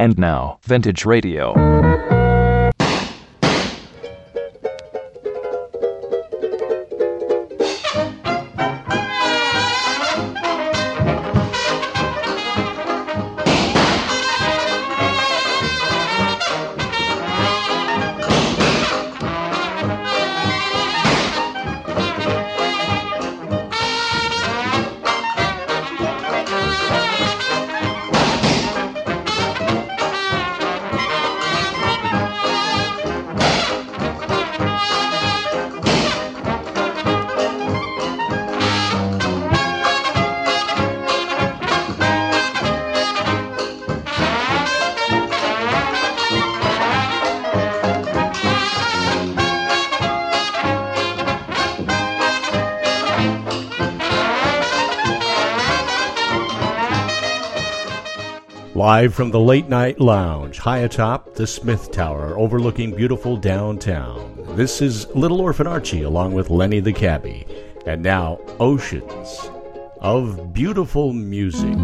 And now, Vintage Radio. Live from the Late Night Lounge, high atop the Smith Tower, overlooking beautiful downtown. This is Little Orphan Archie along with Lenny the Cabbie. And now, Oceans of Beautiful Music.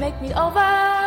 make me over.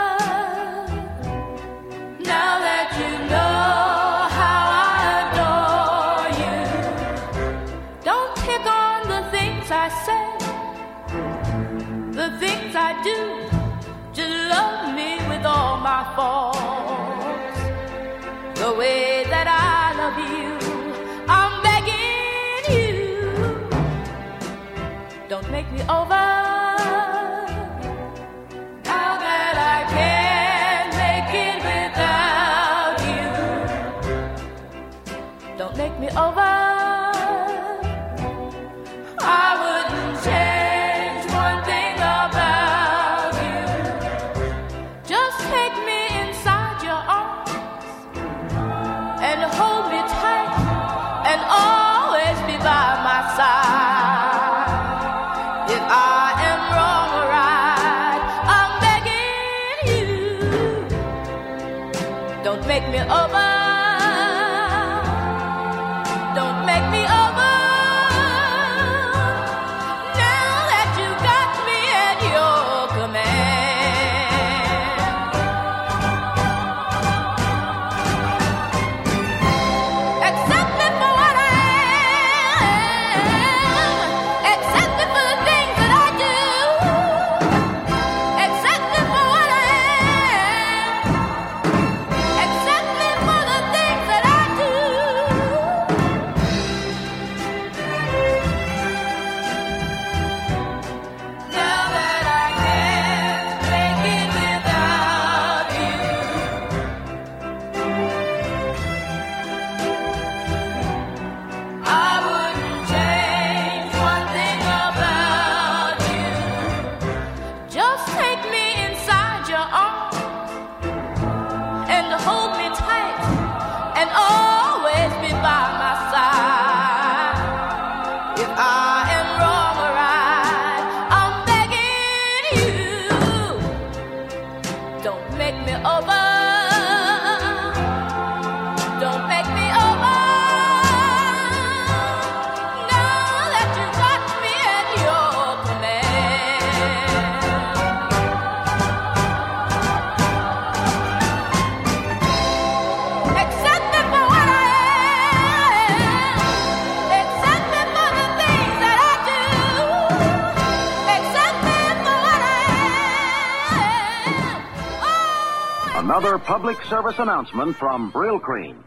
Public service announcement from Brylcreem.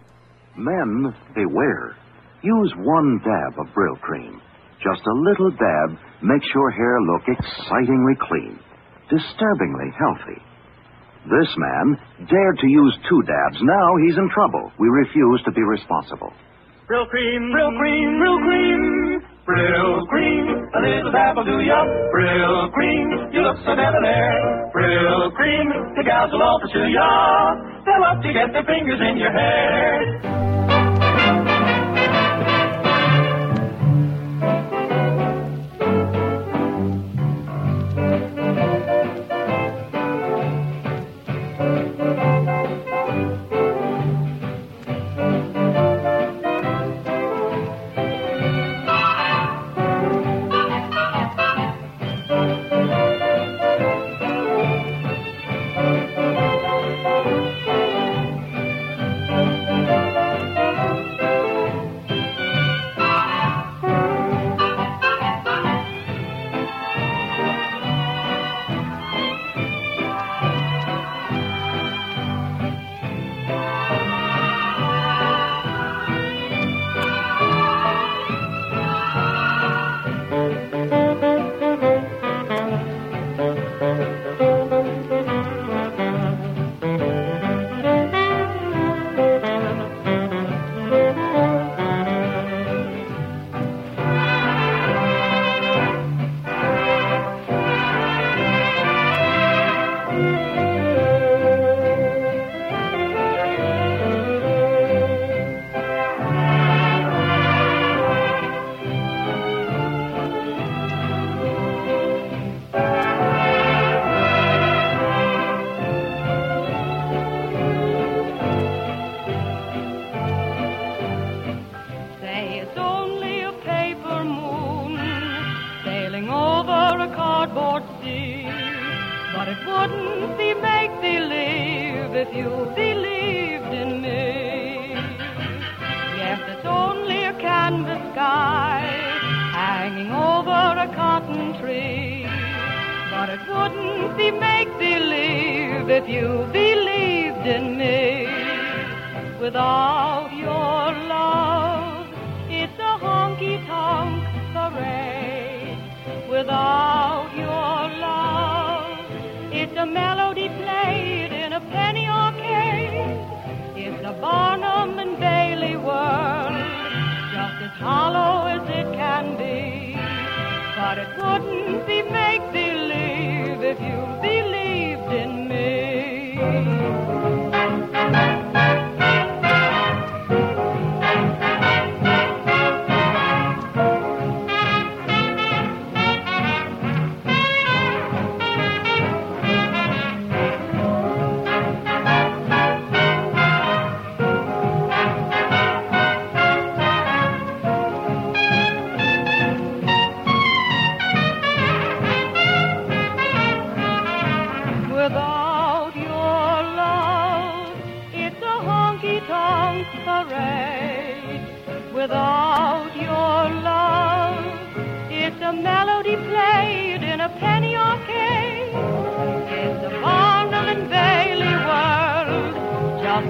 Men, beware. Use one dab of Brylcreem. Just a little dab makes your hair look excitingly clean, disturbingly healthy. This man dared to use two dabs. Now he's in trouble. We refuse to be responsible. Brylcreem, Brill cream, Brylcreem, Brylcreem. A little dab will do ya. Brylcreem, you look so debonair. Brylcreem, the gals will all pursue ya. They'll love to get their fingers in your hair. A melody played in a penny arcade. It's a Barnum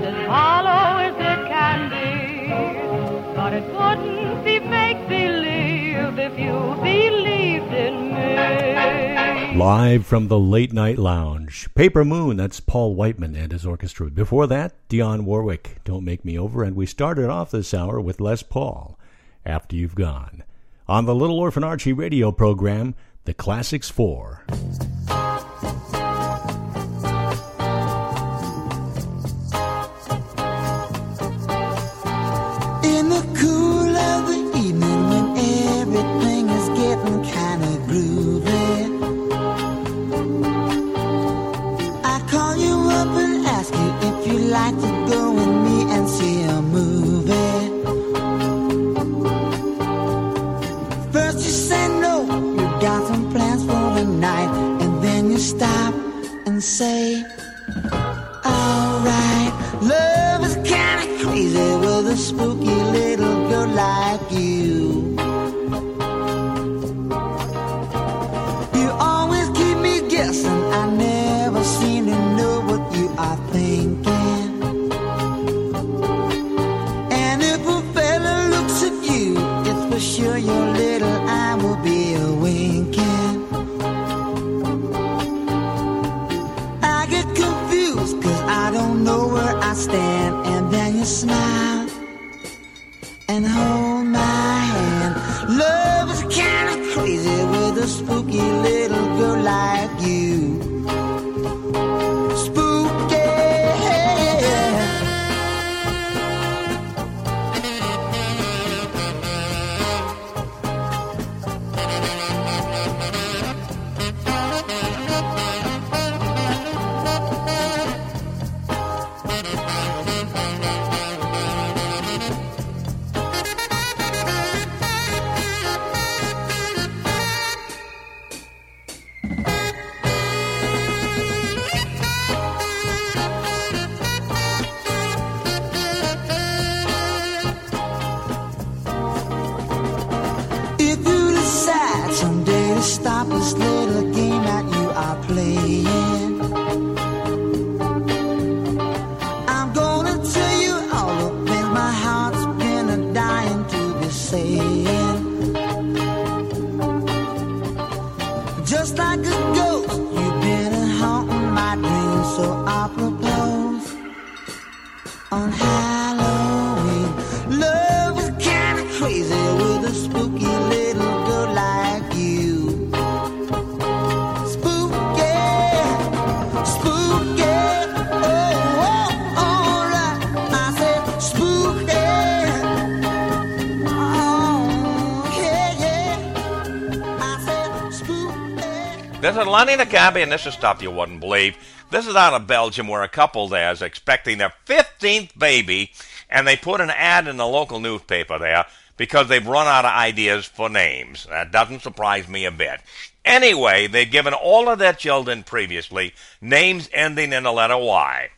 as hollow as it can be. But it wouldn't be make believe if you believed in me. Live from the Late Night Lounge. Paper Moon, that's Paul Whiteman and his orchestra. Before that, Dionne Warwick, Don't Make Me Over. And we started off this hour with Les Paul, After You've Gone. On the Little Orphan Archie radio program, The Classics 4. Kinda the Cabbie, and this is stuff you wouldn't believe. This is out of Belgium where a couple there is expecting their 15th baby, and they put an ad in the local newspaper there because they've run out of ideas for names. That doesn't surprise me a bit. Anyway, they've given all of their children previously names ending in the letter Y.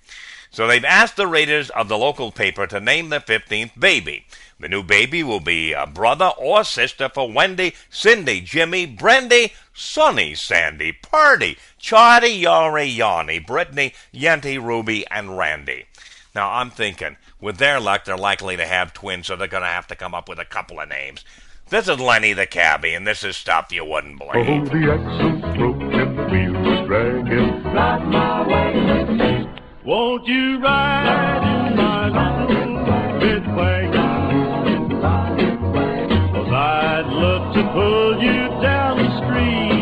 So they've asked the readers of the local paper to name their 15th baby. The new baby will be a brother or sister for Wendy, Cindy, Jimmy, Brendy, Sonny, Sandy, Purdy, Charlie, Yari, Yanni, Brittany, Yenti, Ruby, and Randy. Now I'm thinking, with their luck, they're likely to have twins, so they're going to have to come up with a couple of names. This is Lenny the Cabbie, and this is stuff you wouldn't Oh, believe. the axle's broken, the wheels are dragging. Ride my way. Won't you ride in love to pull you down the street.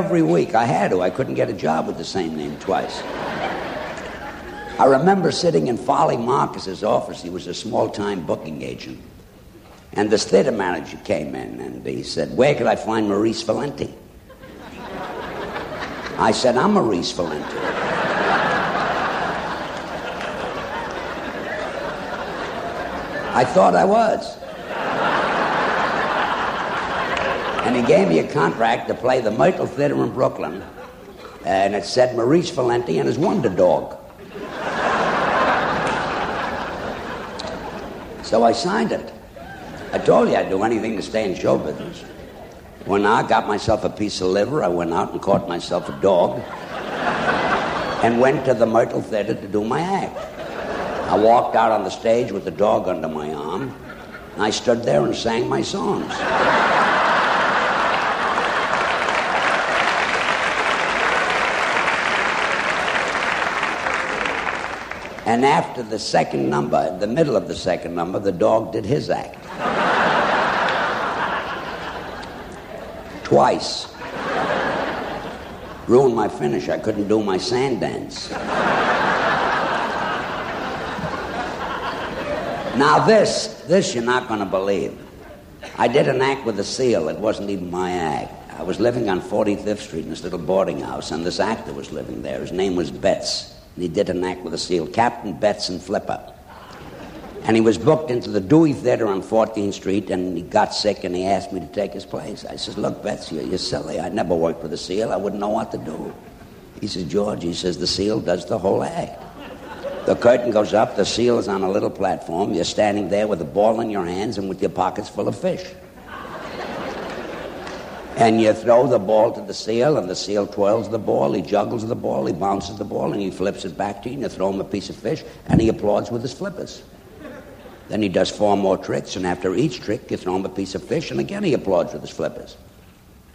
Every week. I had to. I couldn't get a job with the same name twice. I remember sitting in Folly Marcus's office. He was a small-time booking agent. And the theater manager came in and he said, Where could I find Maurice Valenti? I said, I'm Maurice Valenti. I thought I was. And he gave me a contract to play the Myrtle Theater in Brooklyn. And it said Maurice Valenti and his Wonder Dog. So I signed it. I told you I'd do anything to stay in show business. When I got myself a piece of liver, I went out and caught myself a dog and went to the Myrtle Theater to do my act. I walked out on the stage with the dog under my arm, and I stood there and sang my songs. And after the second number, the middle of the second number, the dog did his act. Twice. Ruined my finish. I couldn't do my sand dance. Now this, this you're not going to believe. I did an act with a seal. It wasn't even my act. I was living on 45th Street in this little boarding house, and this actor was living there. His name was Betts. And he did an act with a seal, Captain Betts and Flipper. And he was booked into the Dewey Theater on 14th Street, and he got sick, and he asked me to take his place. I says, look, Betts, you're, you're silly. I never worked with a seal. I wouldn't know what to do. He says, George, he says, the seal does the whole act. The curtain goes up, the seal is on a little platform. You're standing there with a ball in your hands and with your pockets full of fish. And you throw the ball to the seal, and the seal twirls the ball, he juggles the ball, he bounces the ball, and he flips it back to you, and you throw him a piece of fish, and he applauds with his flippers. Then he does four more tricks, and after each trick, you throw him a piece of fish, and again he applauds with his flippers.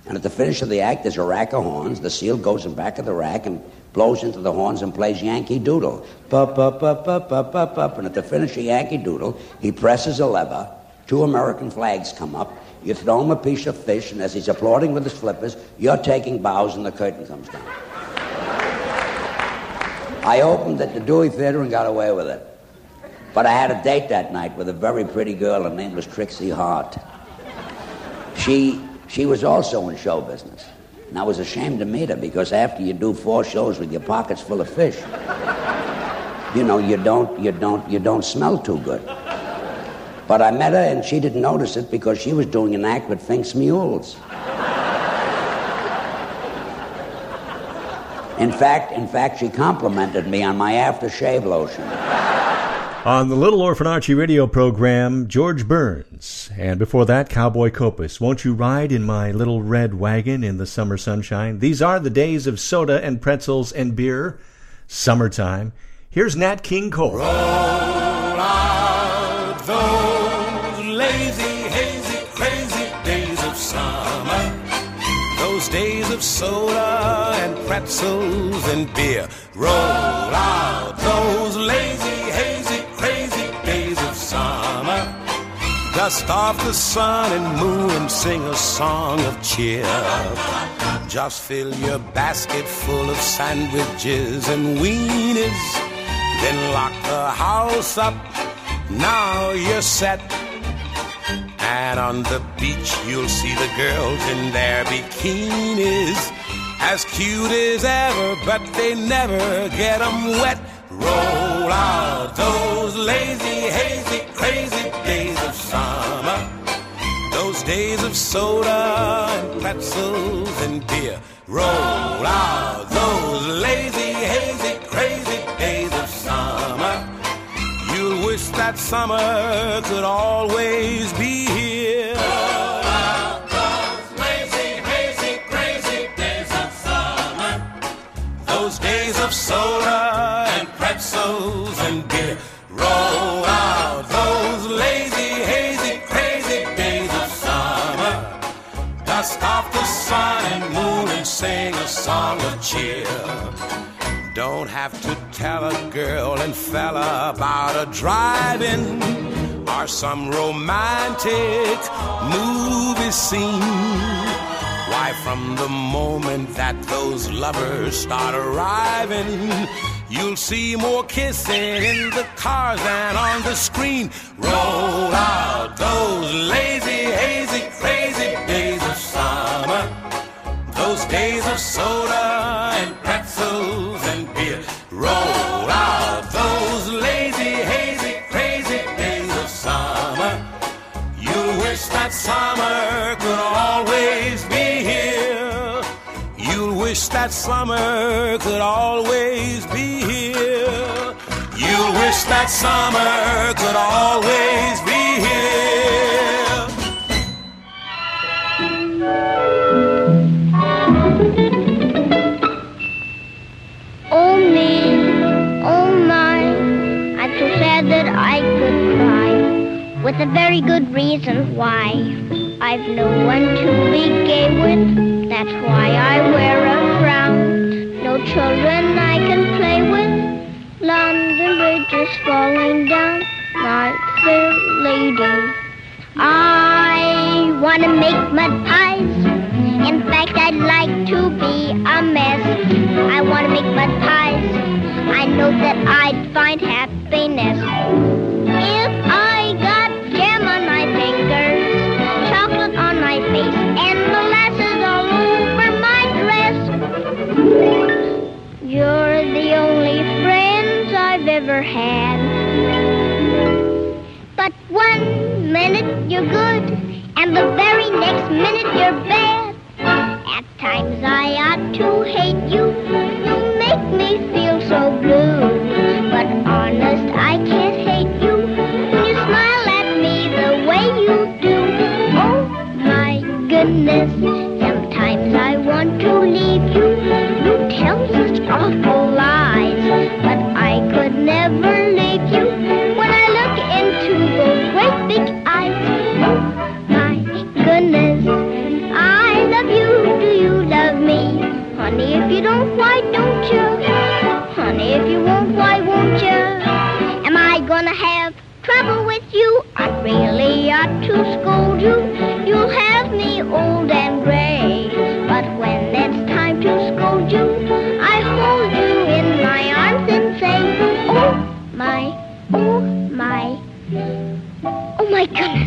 And at the finish of the act, there's a rack of horns. The seal goes in back of the rack and blows into the horns and plays Yankee Doodle. Pup, pup, pup, pup, pup, pup, pup. And at the finish of Yankee Doodle, he presses a lever. Two American flags come up. You throw him a piece of fish, and as he's applauding with his flippers, you're taking bows, and the curtain comes down. I opened at the Dewey Theater and got away with it. But I had a date that night with a very pretty girl. Her name was Trixie Hart. She, she was also in show business. And I was ashamed to meet her because after you do four shows with your pockets full of fish, you know, you don't, you don't, you don't smell too good. But I met her and she didn't notice it because she was doing an act with Fink's Mules. In fact, in fact, she complimented me on my aftershave lotion. On the Little Orphan Archie radio program, George Burns. And before that, Cowboy Copas. Won't you ride in my little red wagon in the summer sunshine? These are the days of soda and pretzels and beer. Summertime. Here's Nat King Cole. Roll out of soda and pretzels and beer. Roll out those lazy, hazy, crazy days of summer. Dust off the sun and moon and sing a song of cheer. Just fill your basket full of sandwiches and weenies. Then lock the house up. Now you're set. And on the beach, you'll see the girls in their bikinis. As cute as ever, but they never get 'em wet. Roll out those lazy, hazy, crazy days of summer. Those days of soda and pretzels and beer. Roll out those lazy, hazy, crazy days of summer. You'll wish that summer could always be soda and pretzels and beer. Roll out those lazy, hazy, crazy days of summer. Dust off the sun and moon and sing a song of cheer. Don't have to tell a girl and fella about a drive-in or some romantic movie scene. Why, from the moment that those lovers start arriving, you'll see more kissing in the cars than on the screen. Roll out those lazy, hazy, crazy days of summer. Those days of soda and pretzels and beer. Roll out those lazy, hazy, crazy days of summer. You wish that summer wish that summer could always be here. You'll wish that summer could always be here. Oh me, oh my, I'm so sad that I could cry, with a very good reason why. I've no one to be gay with, that's why I wear a frown. No children I can play with, London Bridge is falling down, my fair lady. I wanna make mud pies. In fact, I'd like to be a mess. I want to make mud pies. I know that I'd find happiness. If I You're the only friends I've ever had. But one minute you're good, and the very next minute you're bad. At times I ought to hate you. You make me feel so blue. But honest, I can't hate you. When you smile at me the way you do. Oh my goodness. Won't, why won't you? Am I gonna have trouble with you? I really ought to scold you. You'll have me old and gray. But when it's time to scold you, I hold you in my arms and say, Oh my, oh my, oh my goodness.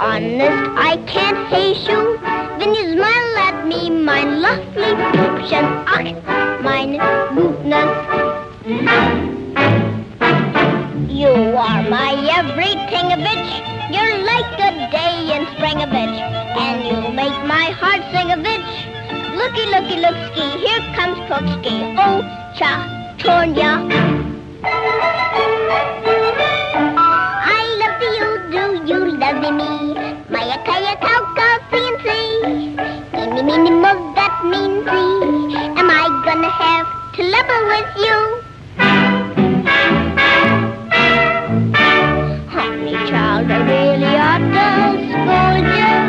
Honest, I can't hate you. When you smile at me, my lovely Püppchen, ach, meine goodness. You are my everything a bitch. You're like a day in spring a bitch. And you make my heart sing a bitch. Looky, looky, look ski, here comes Krokski. Oh, cha. I Mug that means me. Am I gonna have trouble with you? Honey child, I really ought to scold. You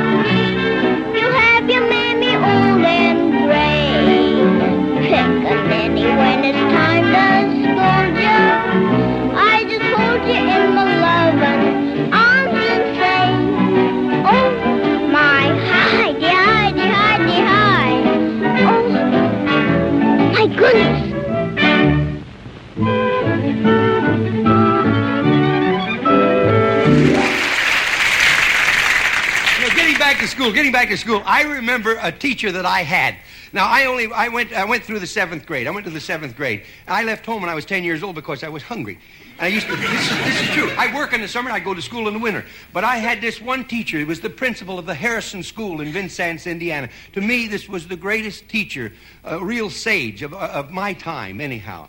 school, getting back to school, I remember a teacher that I had. Now, I only, I went, I went through the seventh grade. I went to the seventh grade. I left home when I was 10 years old because I was hungry. And I used to, this is, this is true. I work in the summer I go to school in the winter. But I had this one teacher. He was the principal of the Harrison School in Vincennes, Indiana. To me, this was the greatest teacher, a real sage of, of my time, anyhow.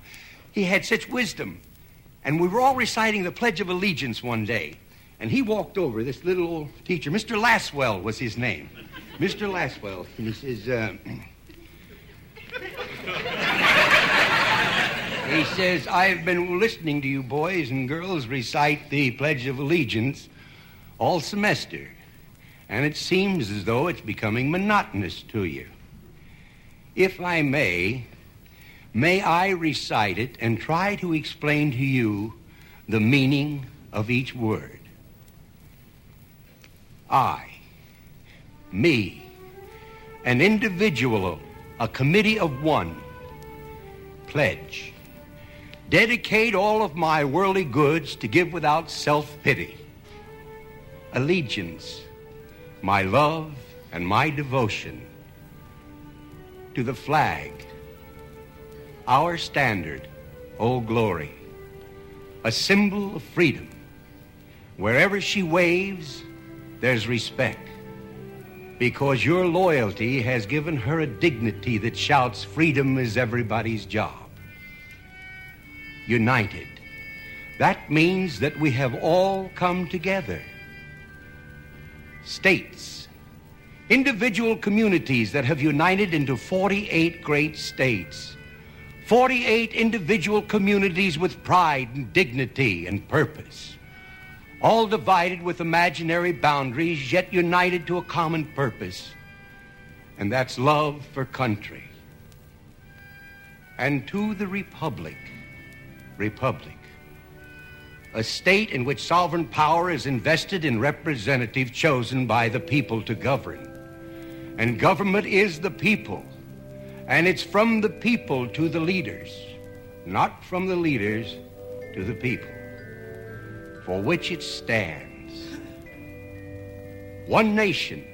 He had such wisdom. And we were all reciting the Pledge of Allegiance one day. And he walked over, this little old teacher, Mr. Laswell was his name. Mr. Laswell. And he says, uh, he says, I've been listening to you boys and girls recite the Pledge of Allegiance all semester. And it seems as though it's becoming monotonous to you. If I may, may I recite it and try to explain to you the meaning of each word. I, me, an individual, a committee of one. Pledge. Dedicate all of my worldly goods to give without self pity. Allegiance. My love and my devotion to the flag. Our standard, O glory. A symbol of freedom. Wherever she waves, there's respect because your loyalty has given her a dignity that shouts freedom is everybody's job. United. That means that we have all come together. States. Individual communities that have united into 48 great states. 48 individual communities with pride and dignity and purpose all divided with imaginary boundaries, yet united to a common purpose, and that's love for country. And to the Republic, Republic, a state in which sovereign power is invested in representatives chosen by the people to govern. And government is the people, and it's from the people to the leaders, not from the leaders to the people for which it stands. One nation,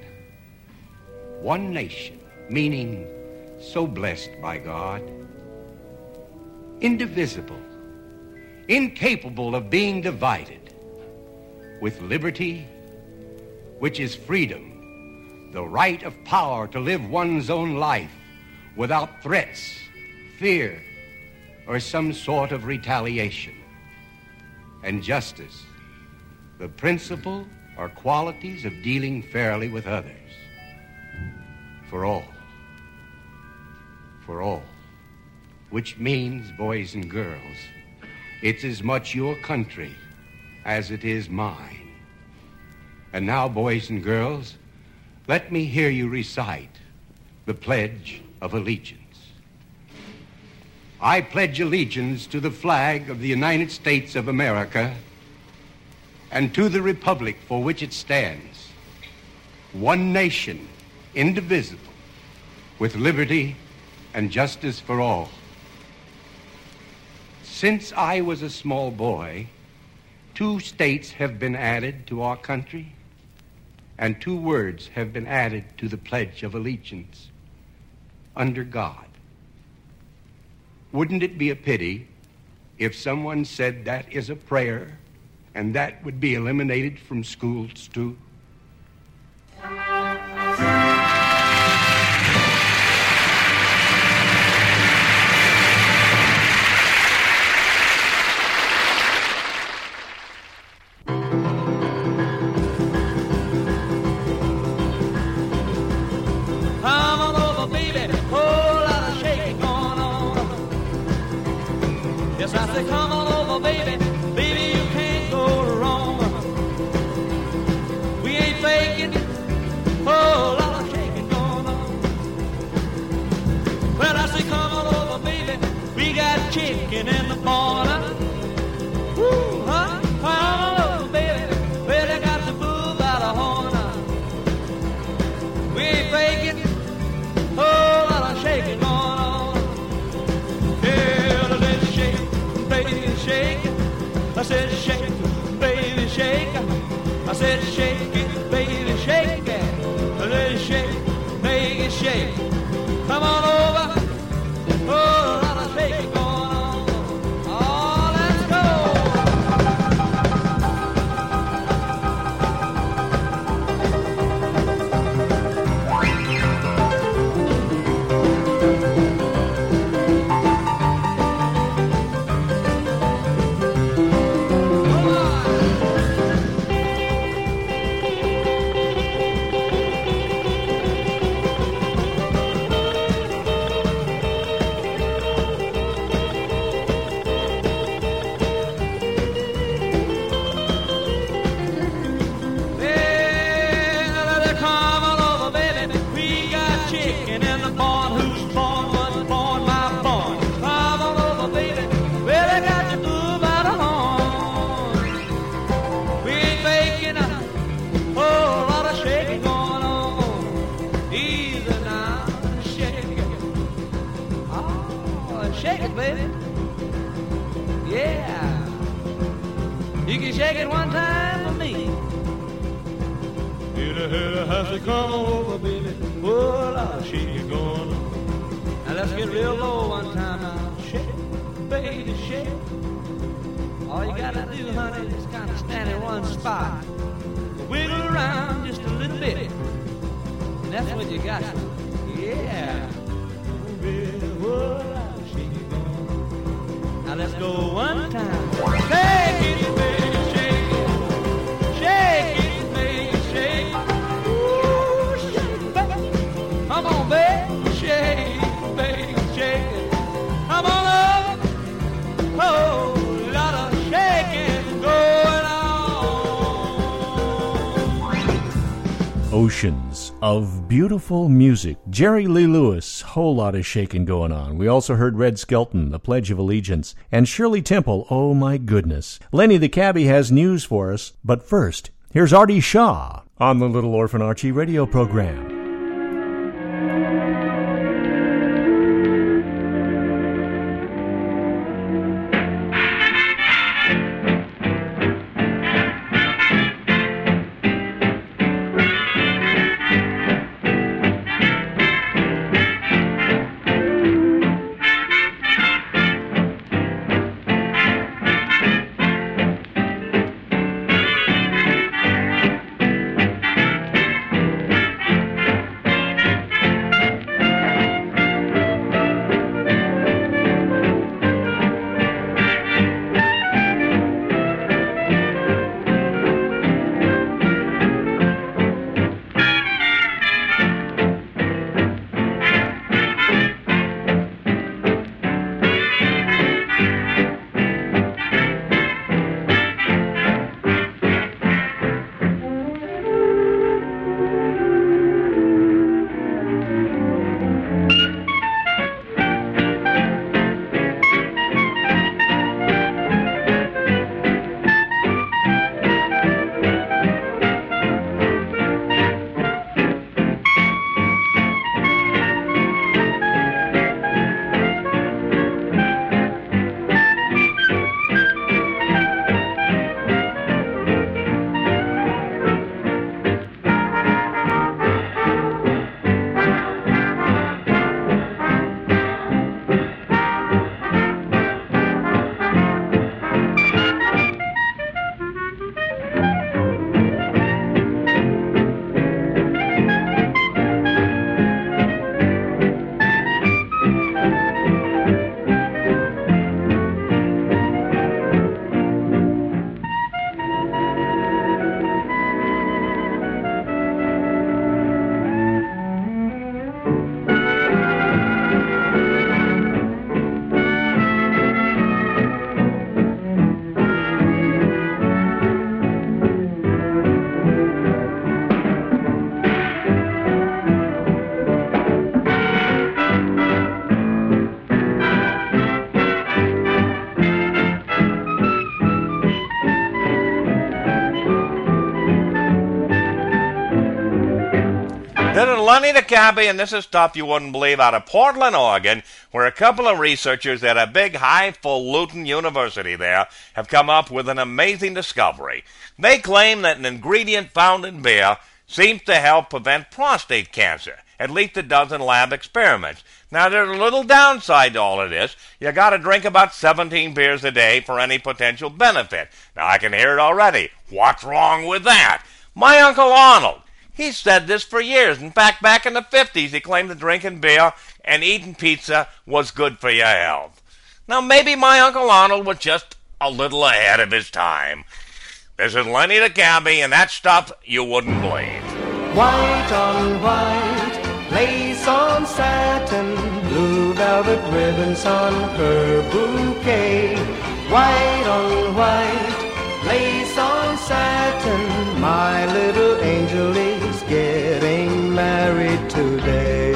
one nation, meaning so blessed by God, indivisible, incapable of being divided, with liberty, which is freedom, the right of power to live one's own life without threats, fear, or some sort of retaliation and justice, the principle or qualities of dealing fairly with others. For all. For all. Which means, boys and girls, it's as much your country as it is mine. And now, boys and girls, let me hear you recite the Pledge of Allegiance. I pledge allegiance to the flag of the United States of America and to the republic for which it stands, one nation, indivisible, with liberty and justice for all. Since I was a small boy, two states have been added to our country, and two words have been added to the Pledge of Allegiance under God. Wouldn't it be a pity if someone said that is a prayer and that would be eliminated from schools too? Oceans of beautiful music. Jerry Lee Lewis, whole lot of shaking going on. We also heard Red Skelton, The Pledge of Allegiance, and Shirley Temple, Oh My Goodness. Lenny the Cabbie has news for us, but first, here's Artie Shaw on the Little Orphan Archie radio program. Lenny the Cabbie, and this is stuff you wouldn't believe out of Portland, Oregon, where a couple of researchers at a big highfalutin university there have come up with an amazing discovery. They claim that an ingredient found in beer seems to help prevent prostate cancer. At least does in lab experiments. Now, there's a little downside to all of this. You gotta drink about 17 beers a day for any potential benefit. Now, I can hear it already. What's wrong with that? My Uncle Arnold, He's said this for years. In fact, back in the 50s, he claimed that drinking beer and eating pizza was good for your health. Now, maybe my Uncle Arnold was just a little ahead of his time. This is Lenny the Cabbie, and that stuff you wouldn't believe. White on white, lace on satin, blue velvet ribbons on her bouquet. White on white, lace on satin, my little angel married today.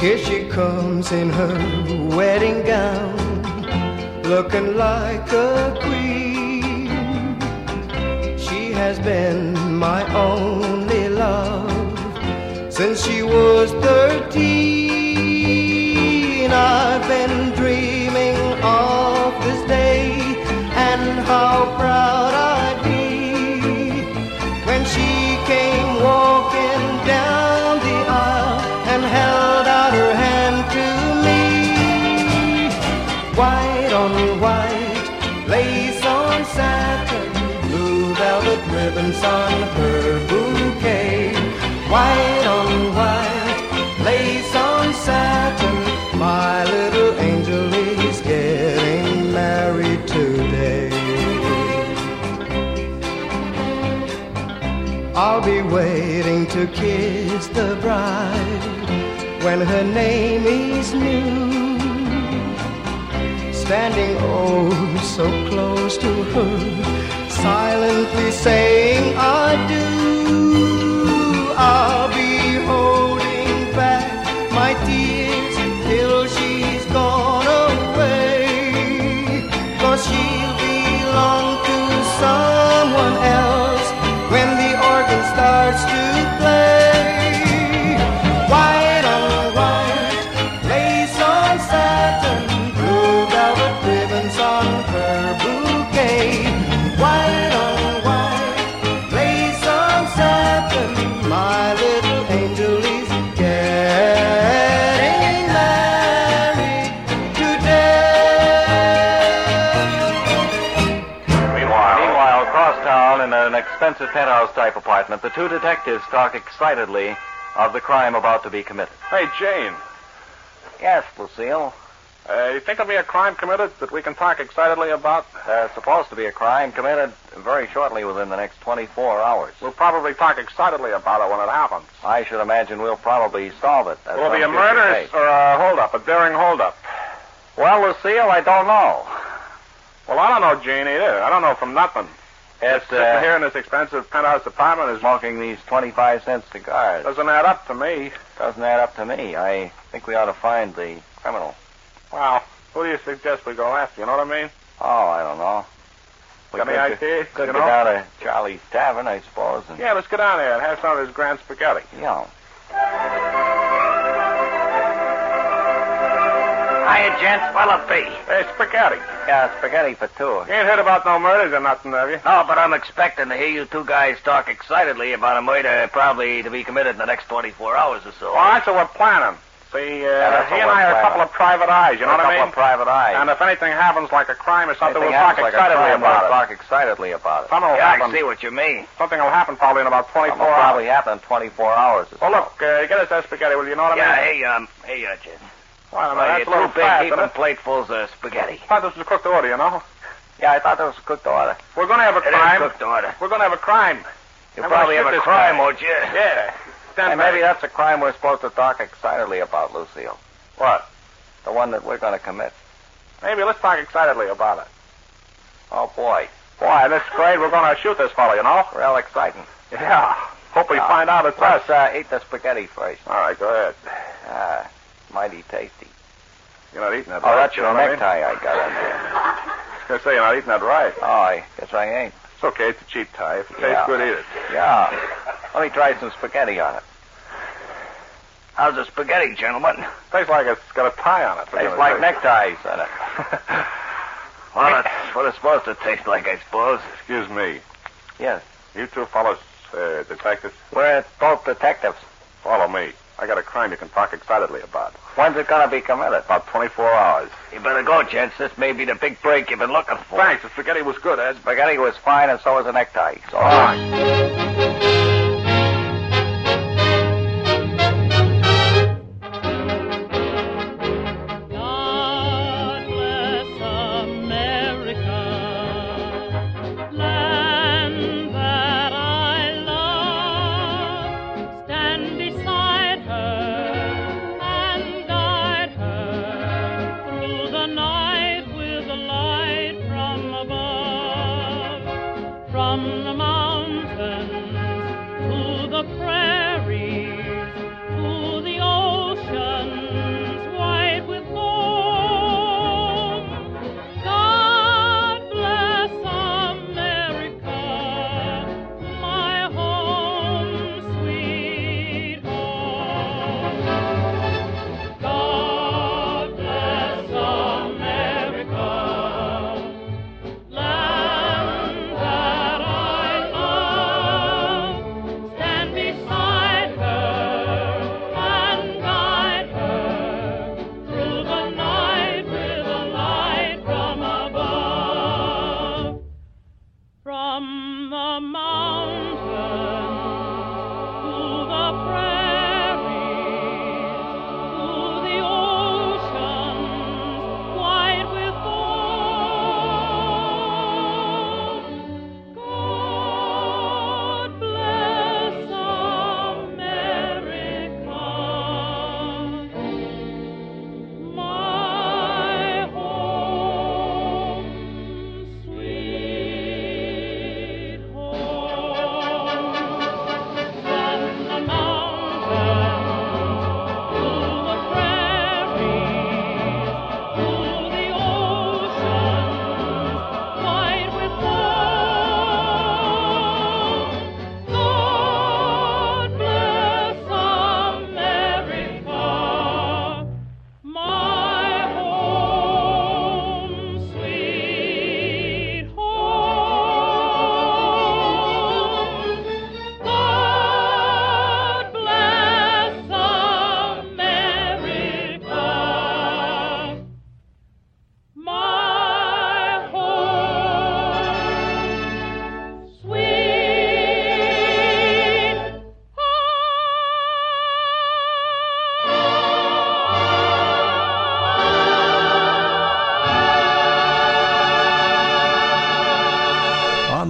Here she comes in her wedding gown, looking like a queen. She has been my only love since she was 13. I've been dreaming of this day and how proud I on white, lace on satin, blue velvet ribbons on her bouquet. White on white, lace on satin, my little angel is getting married today. I'll be waiting to kiss the bride when her name is new. Standing oh so close to her, silently saying I do. I'll apartment, the two detectives talk excitedly of the crime about to be committed. Hey, Jane. Yes, Lucille. Uh, you think there'll be a crime committed that we can talk excitedly about? There's supposed to be a crime committed very shortly within the next 24 hours. We'll probably talk excitedly about it when it happens. I should imagine we'll probably solve it. at Will it be a murder date. or a holdup, a daring holdup? Well, Lucille, I don't know. Well, I don't know, Jane, either. I don't know from nothing. It's, Just sitting uh, here in this expensive penthouse apartment is Smoking these 25 cent cigars. doesn't add up to me. Doesn't add up to me. I think we ought to find the criminal. Well, who do you suggest we go after? You know what I mean? Oh, I don't know. We Got any could- ideas? Could you go know? down to Charlie's Tavern, I suppose. And, Yeah, let's go down there and have some of his grand spaghetti. Yeah. Hiya, gents. What'll it be? Hey, spaghetti. Yeah, spaghetti for two. You ain't heard about no murders or nothing, have you? No, but I'm expecting to hear you two guys talk excitedly about a murder probably to be committed in the next 24 hours or so. Well, that's what we're planning. See, uh, that's he and I we're a couple of private eyes, you know a what I mean? couple mean? of private eyes. And if anything happens like a crime or something, Anything we'll talk like a excitedly about we'll it. talk excitedly about it. Something will yeah, happen. I see what you mean. Something will happen probably in about 24 Something hours. probably happen in 24 hours or so. Well, look, uh, get us that spaghetti, will you? You know what yeah, I mean? Yeah, hey, um, hey, uh, Jen. Well, Well, that's a little too big fast, heaping it? platefuls of spaghetti. I thought this was a cooked order, you know? Yeah, I thought that was a cooked order. We're going to have a It is crime. cooked order. We're going to have a crime. You'll probably have a this crime, guy. won't you? Yeah. Stand And maybe that's a crime we're supposed to talk excitedly about, Lucille. What? The one that we're going to commit. Maybe let's talk excitedly about it. Oh, boy. Boy, this is great. We're going to shoot this fellow, you know? Real exciting. Yeah. Hope we Yeah. find out it's us. Let's uh, eat the spaghetti first. All right, go ahead. Ah, mighty tasty. You're not eating that Oh, right. that's your know what necktie I got on there. I was going to say, you're not eating that right. Oh, I guess I ain't. It's okay. It's a cheap tie. If it tastes Yeah. good, eat it. Yeah. Let me try some spaghetti on it. How's the spaghetti, gentlemen? Tastes like it's got a tie on it. Tastes like sake. neckties on it. Well, that's what it's supposed to taste like, I suppose. Excuse me. Yes. You two fellows, uh, detectives, We're both detectives. follow me. I got a crime you can talk excitedly about. When's it to be committed? About 24 hours. You better go, gents. This may be the big break you've been looking for. Thanks. The spaghetti was good, Ed. Spaghetti was fine, and so was the necktie. So long.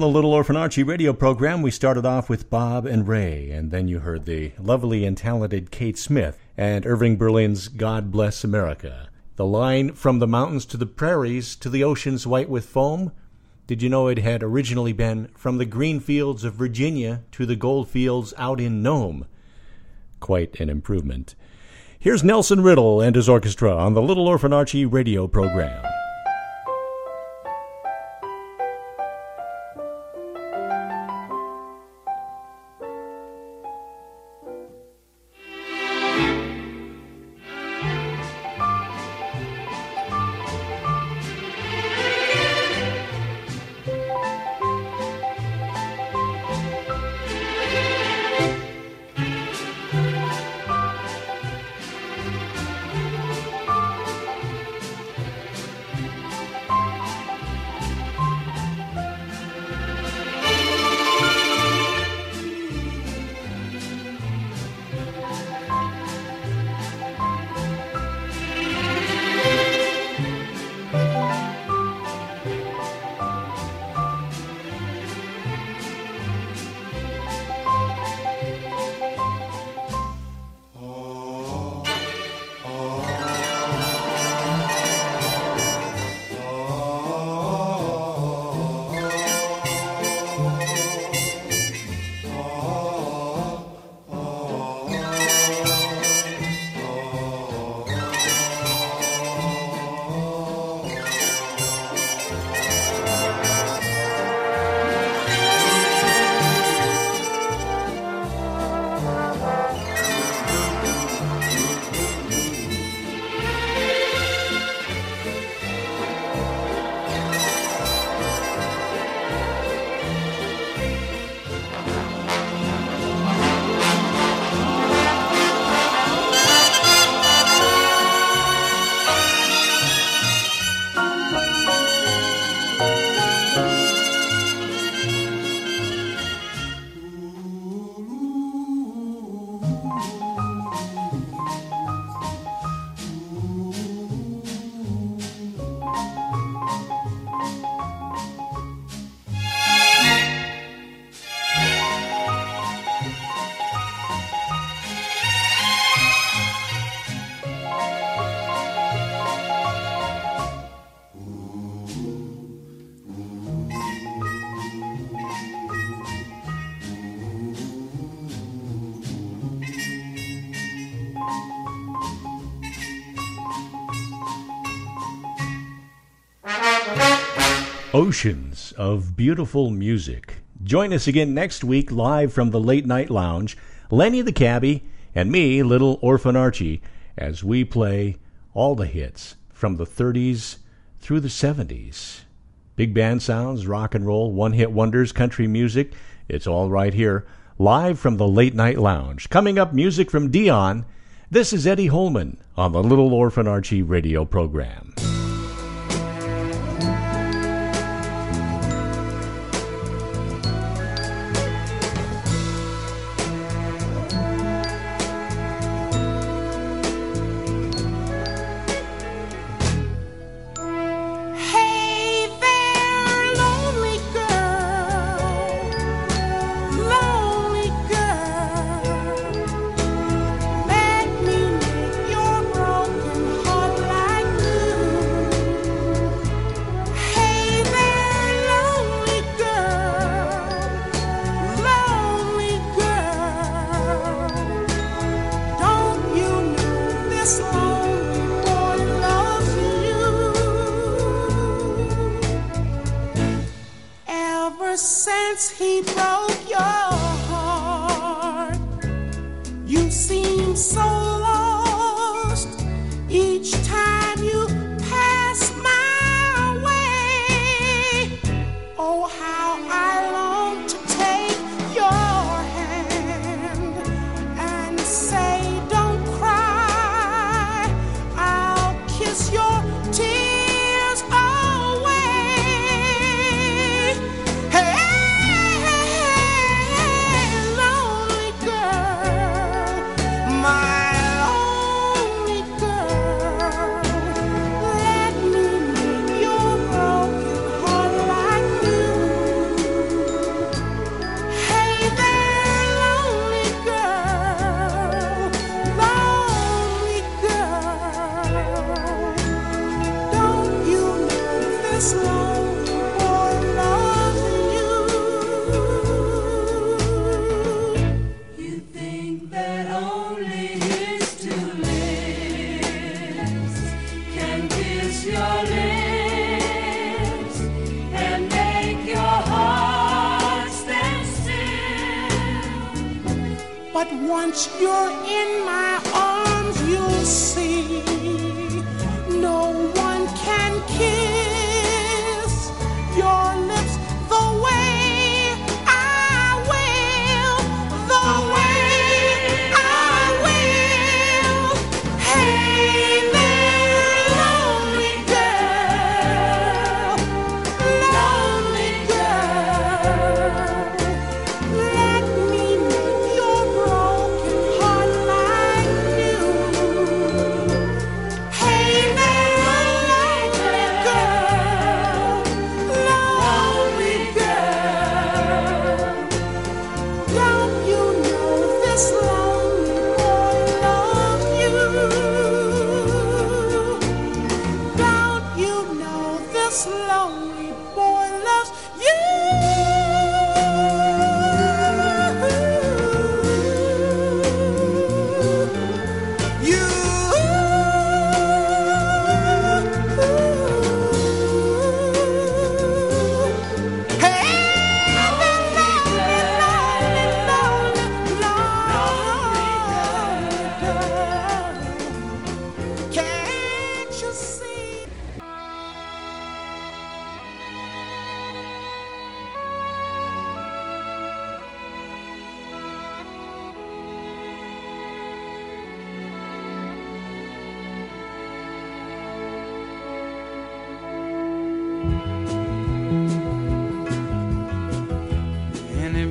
On the Little Orphan Archie radio program, we started off with Bob and Ray, and then you heard the lovely and talented Kate Smith and Irving Berlin's God Bless America. The line from the mountains to the prairies to the oceans white with foam. Did you know it had originally been from the green fields of Virginia to the gold fields out in Nome? Quite an improvement. Here's Nelson Riddle and his orchestra on the Little Orphan Archie radio program. Oceans of beautiful music. Join us again next week live from the Late Night Lounge, Lenny the Cabbie, and me, Little Orphan Archie, as we play all the hits from the 30s through the 70s. Big band sounds, rock and roll, one hit wonders, country music. It's all right here, live from the Late Night Lounge. Coming up, music from Dion. This is Eddie Holman on the Little Orphan Archie radio program.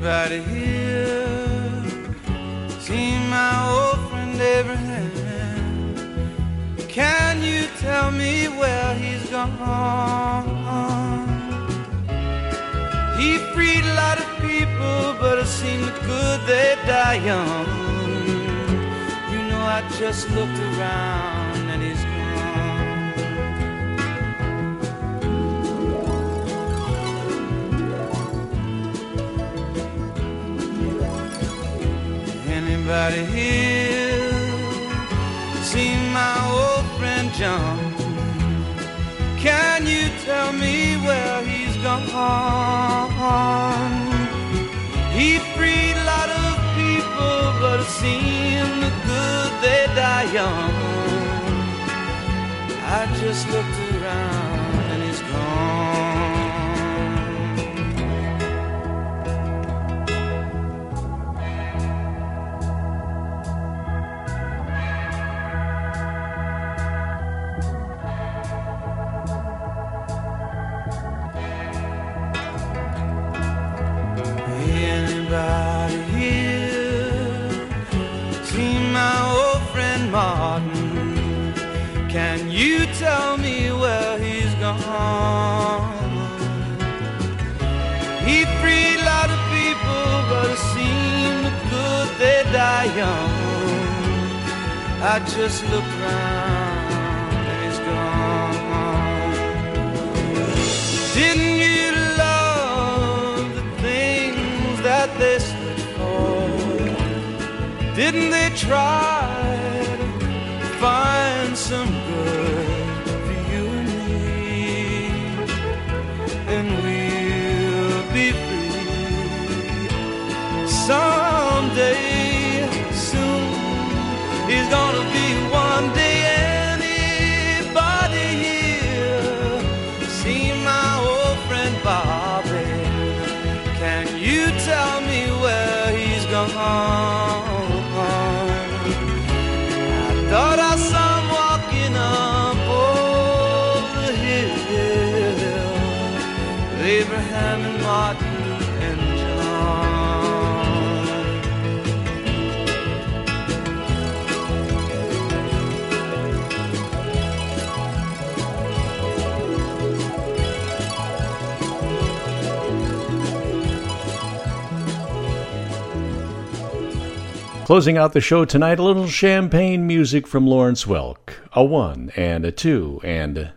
Anybody here seen my old friend Abraham? Can you tell me where he's gone? He freed a lot of people, but it seemed good they die young. You know, I just looked around Anybody here seen my old friend John? Can you tell me where he's gone? He freed a lot of people, but it seemed good they die young. I just looked Just looked around and he's gone. Didn't you love the things that they stood for? Didn't they try Closing out the show tonight, a little champagne music from Lawrence Welk. A one and a two and.